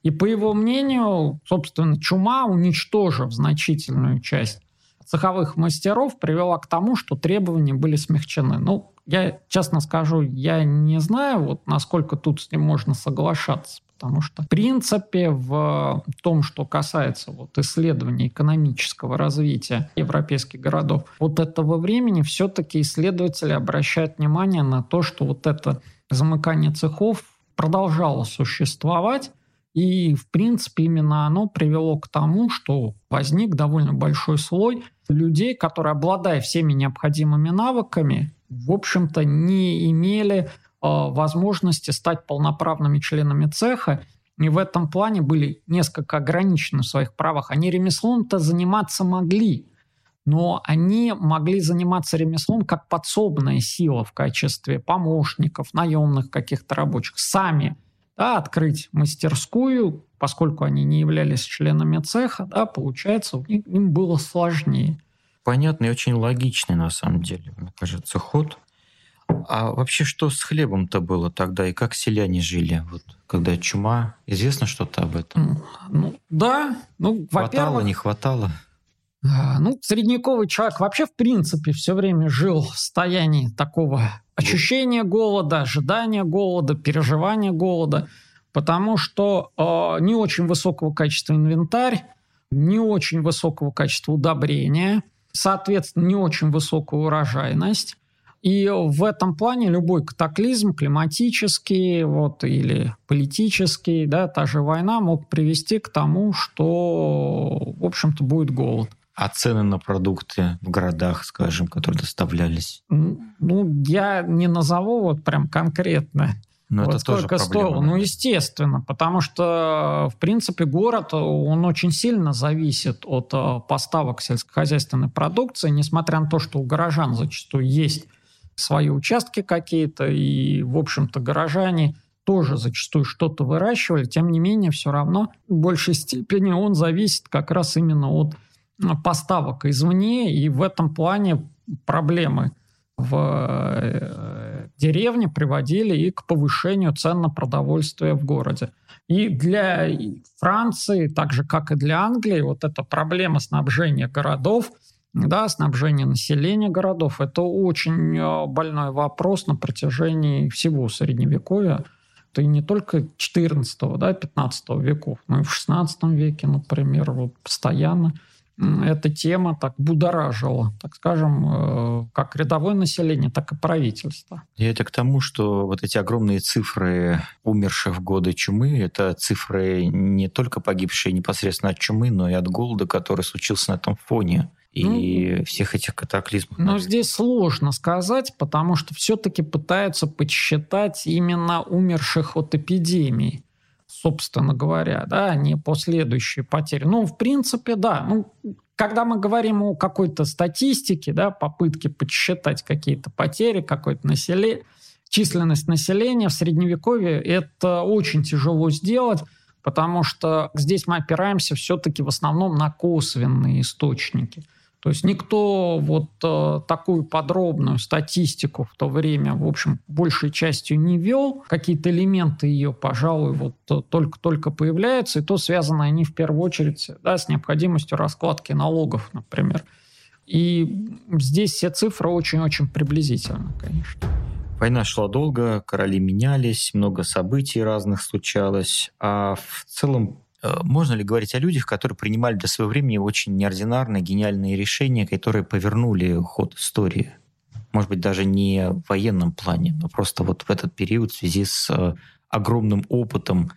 И по его мнению, собственно, чума, уничтожив значительную часть цеховых мастеров, привела к тому, что требования были смягчены. Ну, я честно скажу, я не знаю, вот насколько тут с ним можно соглашаться. Потому что, в принципе, в том, что касается вот исследования экономического развития европейских городов, вот этого времени все-таки исследователи обращают внимание на то, что вот это замыкание цехов продолжало существовать, и, в принципе, именно оно привело к тому, что возник довольно большой слой людей, которые, обладая всеми необходимыми навыками, в общем-то, не имели Э, возможности стать полноправными членами цеха, и в этом плане были несколько ограничены в своих правах. Они ремеслом-то заниматься могли, но они могли заниматься ремеслом как подсобная сила в качестве помощников, наемных каких-то рабочих. Сами да, открыть мастерскую, поскольку они не являлись членами цеха, да, получается, им было сложнее. Понятный и очень логичный, на самом деле, мне кажется, ход. А вообще что с хлебом-то было тогда и как селяне жили? Вот когда чума, известно что-то об этом? Ну, да. Ну, хватало, не хватало? А, ну, средневековый человек вообще, в принципе, все время жил в состоянии такого ощущения голода, ожидания голода, переживания голода, потому что э, не очень высокого качества инвентарь, не очень высокого качества удобрения, соответственно, не очень высокая урожайность. И в этом плане любой катаклизм климатический вот, или политический, да, та же война мог привести к тому, что, в общем-то, будет голод. А цены на продукты в городах, скажем, которые доставлялись? Ну, я не назову вот прям конкретно. Но вот это сколько тоже проблема, стоило? Ну, естественно, потому что, в принципе, город, он очень сильно зависит от э, поставок сельскохозяйственной продукции, несмотря на то, что у горожан зачастую есть свои участки какие-то, и, в общем-то, горожане тоже зачастую что-то выращивали, тем не менее, все равно в большей степени он зависит как раз именно от поставок извне, и в этом плане проблемы в э, деревне приводили и к повышению цен на продовольствие в городе. И для Франции, так же как и для Англии, вот эта проблема снабжения городов – да, снабжение населения городов – это очень э, больной вопрос на протяжении всего Средневековья. Это и не только 14 да, 15 веков, но и в 16 веке, например, вот постоянно эта тема так будоражила, так скажем, э, как рядовое население, так и правительство. И это к тому, что вот эти огромные цифры умерших в годы чумы, это цифры не только погибшие непосредственно от чумы, но и от голода, который случился на этом фоне и ну, всех этих катаклизмов. Но здесь сложно сказать, потому что все-таки пытаются подсчитать именно умерших от эпидемии, собственно говоря, да, а не последующие потери. Ну, в принципе, да. Ну, когда мы говорим о какой-то статистике, да, попытке подсчитать какие-то потери, какое-то население, численность населения в Средневековье, это очень тяжело сделать, потому что здесь мы опираемся все-таки в основном на косвенные источники – то есть никто вот э, такую подробную статистику в то время, в общем, большей частью не вел. Какие-то элементы ее, пожалуй, вот э, только-только появляются, и то связаны они в первую очередь да, с необходимостью раскладки налогов, например. И здесь все цифры очень-очень приблизительны, конечно. Война шла долго, короли менялись, много событий разных случалось, а в целом Э, можно ли говорить о людях, которые принимали для своего времени очень неординарные, гениальные решения, которые повернули ход истории? Может быть, даже не в военном плане, но просто вот в этот период в связи с э, огромным опытом,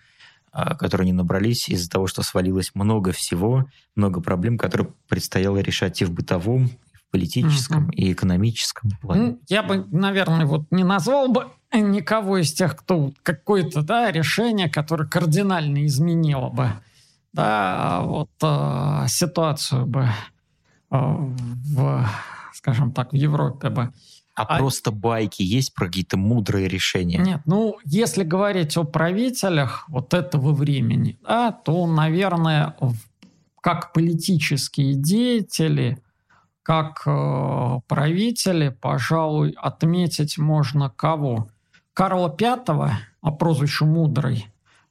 э, который они набрались из-за того, что свалилось много всего, много проблем, которые предстояло решать и в бытовом, политическом, mm-hmm. и экономическом плане. Ну, я бы, наверное, вот не назвал бы никого из тех, кто какое-то да, решение, которое кардинально изменило бы да, вот, э, ситуацию бы э, в, скажем так, в Европе бы. А, а просто байки есть про какие-то мудрые решения? Нет, ну, если говорить о правителях вот этого времени, да, то, наверное, как политические деятели, как э, правители, пожалуй, отметить можно кого? Карла V, а прозвищу Мудрый,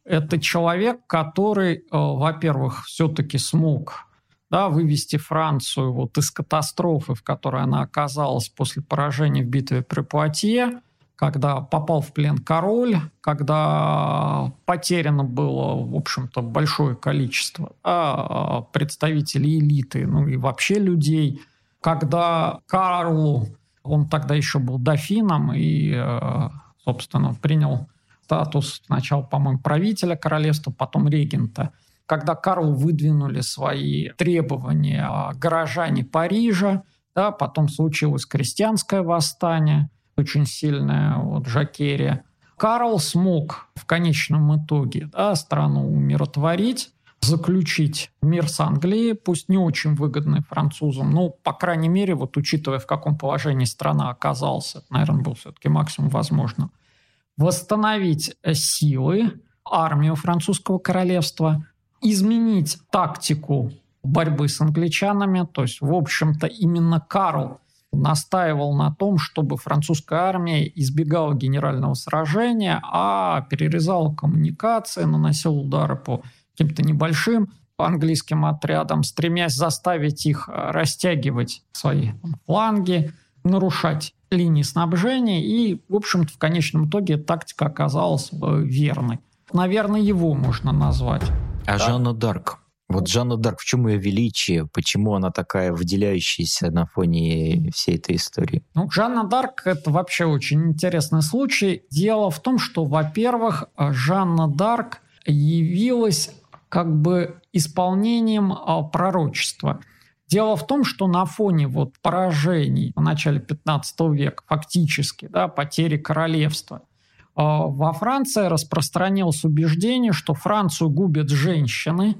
Это человек, который, э, во-первых, все-таки смог да, вывести Францию вот из катастрофы, в которой она оказалась после поражения в битве при Пуатье, когда попал в плен король, когда потеряно было, в общем-то, большое количество да, представителей элиты, ну и вообще людей, когда Карлу, он тогда еще был дофином и, э, собственно, принял статус сначала, по-моему, правителя королевства, потом регента – когда Карлу выдвинули свои требования горожане Парижа, да, потом случилось крестьянское восстание, очень сильное, вот Жакерия. Карл смог в конечном итоге да, страну умиротворить, заключить мир с Англией, пусть не очень выгодный французам, но, по крайней мере, вот учитывая, в каком положении страна оказалась, это, наверное, был все-таки максимум возможно, восстановить силы, армию французского королевства, изменить тактику борьбы с англичанами. То есть, в общем-то, именно Карл настаивал на том, чтобы французская армия избегала генерального сражения, а перерезала коммуникации, наносила удары по каким-то небольшим английским отрядам, стремясь заставить их э, растягивать свои фланги, нарушать линии снабжения. И, в общем-то, в конечном итоге тактика оказалась э, верной. Наверное, его можно назвать. А да? Жанна Дарк? Вот Жанна Дарк, в чем ее величие? Почему она такая выделяющаяся на фоне всей этой истории? Ну, Жанна Дарк – это вообще очень интересный случай. Дело в том, что, во-первых, Жанна Дарк явилась как бы исполнением а, пророчества. Дело в том, что на фоне вот поражений в начале 15 века, фактически, да, потери королевства, а, во Франции распространилось убеждение, что Францию губят женщины.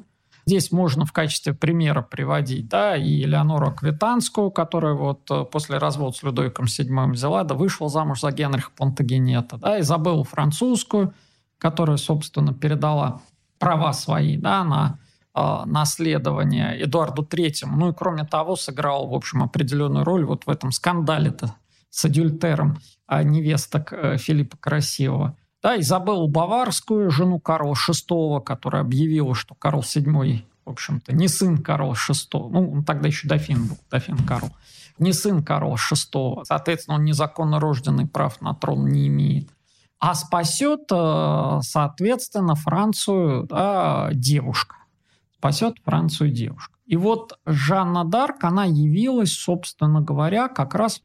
Здесь можно в качестве примера приводить, да, и Элеонору Аквитанскую, которая вот э, после развода с Людовиком VII взяла, да, вышла замуж за Генриха Плантагенета, да, Изабеллу Французскую, которая, собственно, передала права свои, да, на э, наследование Эдуарду Третьему. Ну и кроме того, сыграл, в общем, определенную роль вот в этом скандале-то с адюльтером а невесток э, Филиппа Красивого. Да, Изабеллу Баварскую, жену Карла VI, которая объявила, что Карл VII, в общем-то, не сын Карла VI, ну, он тогда еще дофин был, дофин Карл, не сын Карла VI, соответственно, он незаконно рожденный прав на трон не имеет. А спасет, э, соответственно, Францию да, девушка. Спасет Францию девушка. И вот Жанна Дарк, она явилась, собственно говоря, как раз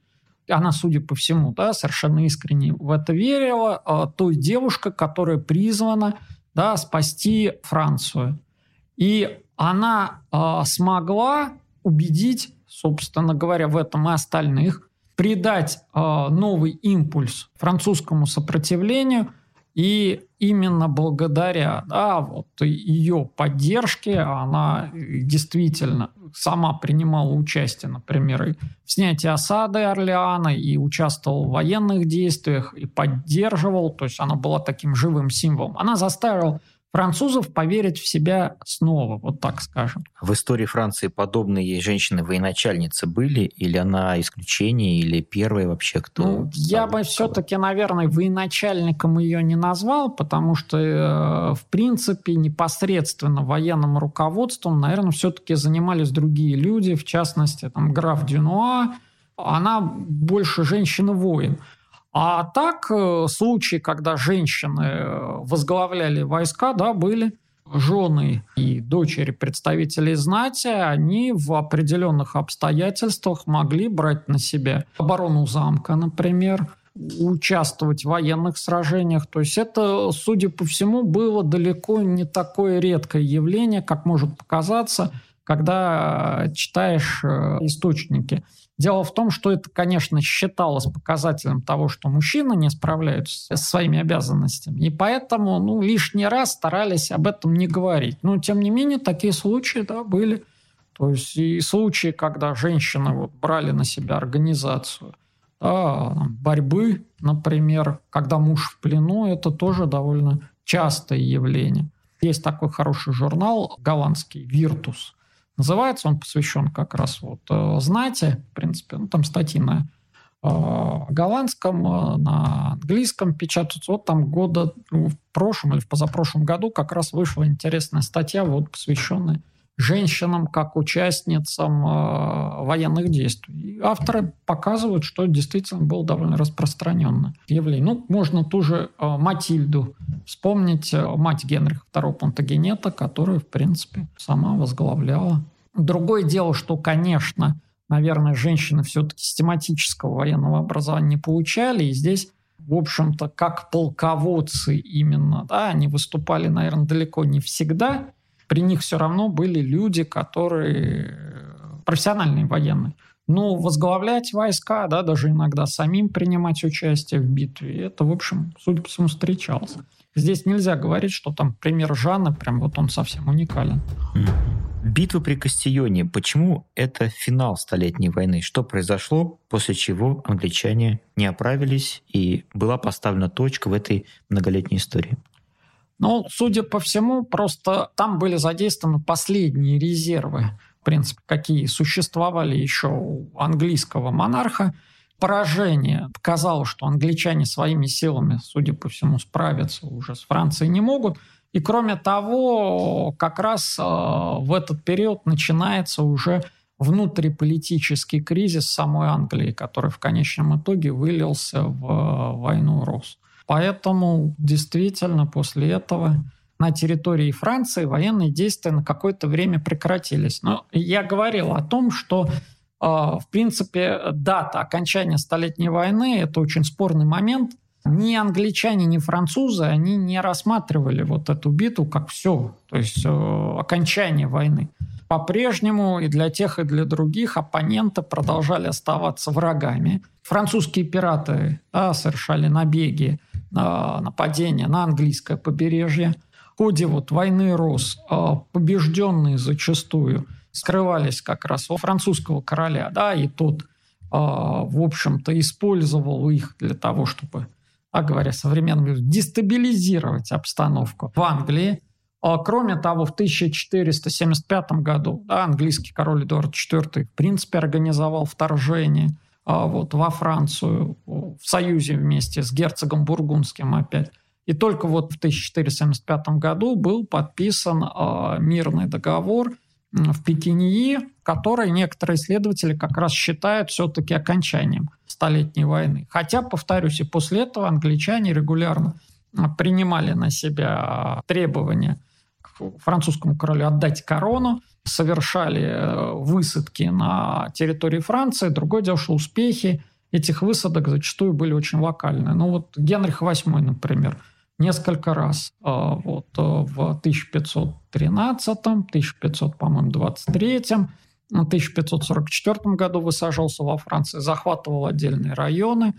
она, судя по всему, да, совершенно искренне в это верила, э, той девушка, которая призвана да, спасти Францию. И она э, смогла убедить, собственно говоря, в этом и остальных, придать э, новый импульс французскому сопротивлению – и именно благодаря да, вот ее поддержке она действительно сама принимала участие, например, и в снятии осады Орлеана, и участвовала в военных действиях, и поддерживал, то есть она была таким живым символом. Она заставила французов поверить в себя снова, вот так скажем. В истории Франции подобные женщины-военачальницы были? Или она исключение, или первая вообще кто? Ну, я бы все-таки, наверное, военачальником ее не назвал, потому что, э, в принципе, непосредственно военным руководством, наверное, все-таки занимались другие люди, в частности, там, граф Дюнуа, она больше женщина-воин. А так, э, случаи, когда женщины э, возглавляли войска, да, были жены и дочери представителей знати, они в определенных обстоятельствах могли брать на себя оборону замка, например, участвовать в военных сражениях. То есть это, судя по всему, было далеко не такое редкое явление, как может показаться, когда читаешь э, источники. Дело в том, что это, конечно, считалось показателем того, что мужчины не справляются со своими обязанностями. И поэтому ну, лишний раз старались об этом не говорить. Но, тем не менее, такие случаи да, были. То есть и случаи, когда женщины вот брали на себя организацию да, борьбы, например, когда муж в плену, это тоже довольно частое явление. Есть такой хороший журнал голландский «Виртус», Называется он посвящен как раз вот э, знати, в принципе, ну, там статьи на голландском, на английском печатаются. Вот там года ну, в прошлом или в позапрошлом году как раз вышла интересная статья, вот посвященная женщинам как участницам э, военных действий. Авторы показывают, что действительно было довольно распространенное явление. Ну, можно ту же э, Матильду вспомнить, э, мать Генриха II Плантагенета, которая, в принципе, сама возглавляла. Другое дело, что, конечно, наверное, женщины все-таки систематического военного образования не получали, и здесь в общем-то, как полководцы именно, да, они выступали, наверное, далеко не всегда, при них все равно были люди, которые э, профессиональные военные. Но возглавлять войска, да, даже иногда самим принимать участие в битве, это, в общем, судя по всему, встречалось. Здесь нельзя говорить, что там пример Жанна, прям вот он совсем уникален. Битва при Кастионе. Почему это финал Столетней войны? Что произошло, после чего англичане не оправились и была поставлена точка в этой многолетней истории? Ну, судя по всему, просто там были задействованы последние резервы, в принципе, какие существовали еще у английского монарха. Поражение показало, что англичане своими силами, судя по всему, справиться уже с Францией не могут. И кроме того, как раз э, в этот период начинается уже внутриполитический кризис самой Англии, который в конечном итоге вылился в э, войну Рос. Поэтому действительно после этого на территории Франции военные действия на какое-то время прекратились. Но я говорил о том, что э, в принципе дата окончания Столетней войны – это очень спорный момент. Ни англичане, ни французы, они не рассматривали вот эту битву как все, то есть э, окончание войны. По-прежнему и для тех, и для других оппоненты продолжали оставаться врагами. Французские пираты да, совершали набеги нападения на английское побережье. В ходе вот войны Рос а, побежденные зачастую скрывались как раз у французского короля, да, и тот, а, в общем-то, использовал их для того, чтобы, а говоря современным, дестабилизировать обстановку в Англии. А, кроме того, в 1475 году да, английский король Эдуард IV в принципе организовал вторжение – а, вот, во Францию в союзе вместе с герцогом Бургундским опять. И только вот в 1475 году был подписан э, мирный договор в Пекинии, который некоторые исследователи как раз считают все-таки окончанием Столетней войны. Хотя, повторюсь, и после этого англичане регулярно принимали на себя требования к французскому королю отдать корону, совершали э, высадки на территории Франции. Другое дело, что успехи этих высадок зачастую были очень локальные. Ну вот Генрих VIII, например, несколько раз э, вот, э, в 1513, 1500, по-моему, 23 в 1544 году высаживался во Франции, захватывал отдельные районы,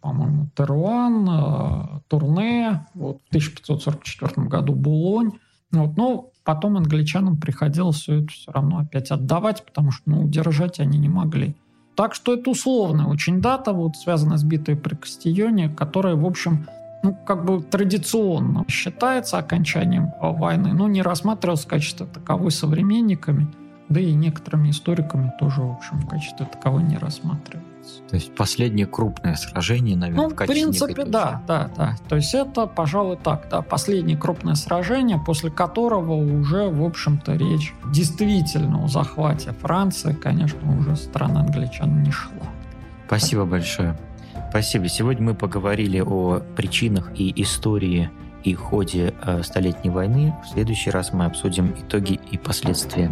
по-моему, Теруан, Турне, вот, в 1544 году Булонь. Вот, ну, потом англичанам приходилось все это все равно опять отдавать, потому что ну, удержать они не могли. Так что это условная очень дата, вот связанная с битвой при Кастионе, которая, в общем, ну, как бы традиционно считается окончанием войны, но не рассматривалась в качестве таковой современниками, да и некоторыми историками тоже, в общем, в качестве таковой не рассматривается. То есть последнее крупное сражение, наверное, ну, в, в принципе, да, да, да. То есть это, пожалуй, так, да, последнее крупное сражение, после которого уже, в общем-то, речь действительно о захвате Франции, конечно, уже страна англичан не шла. Спасибо большое. Спасибо. Сегодня мы поговорили о причинах и истории и ходе э, Столетней войны. В следующий раз мы обсудим итоги и последствия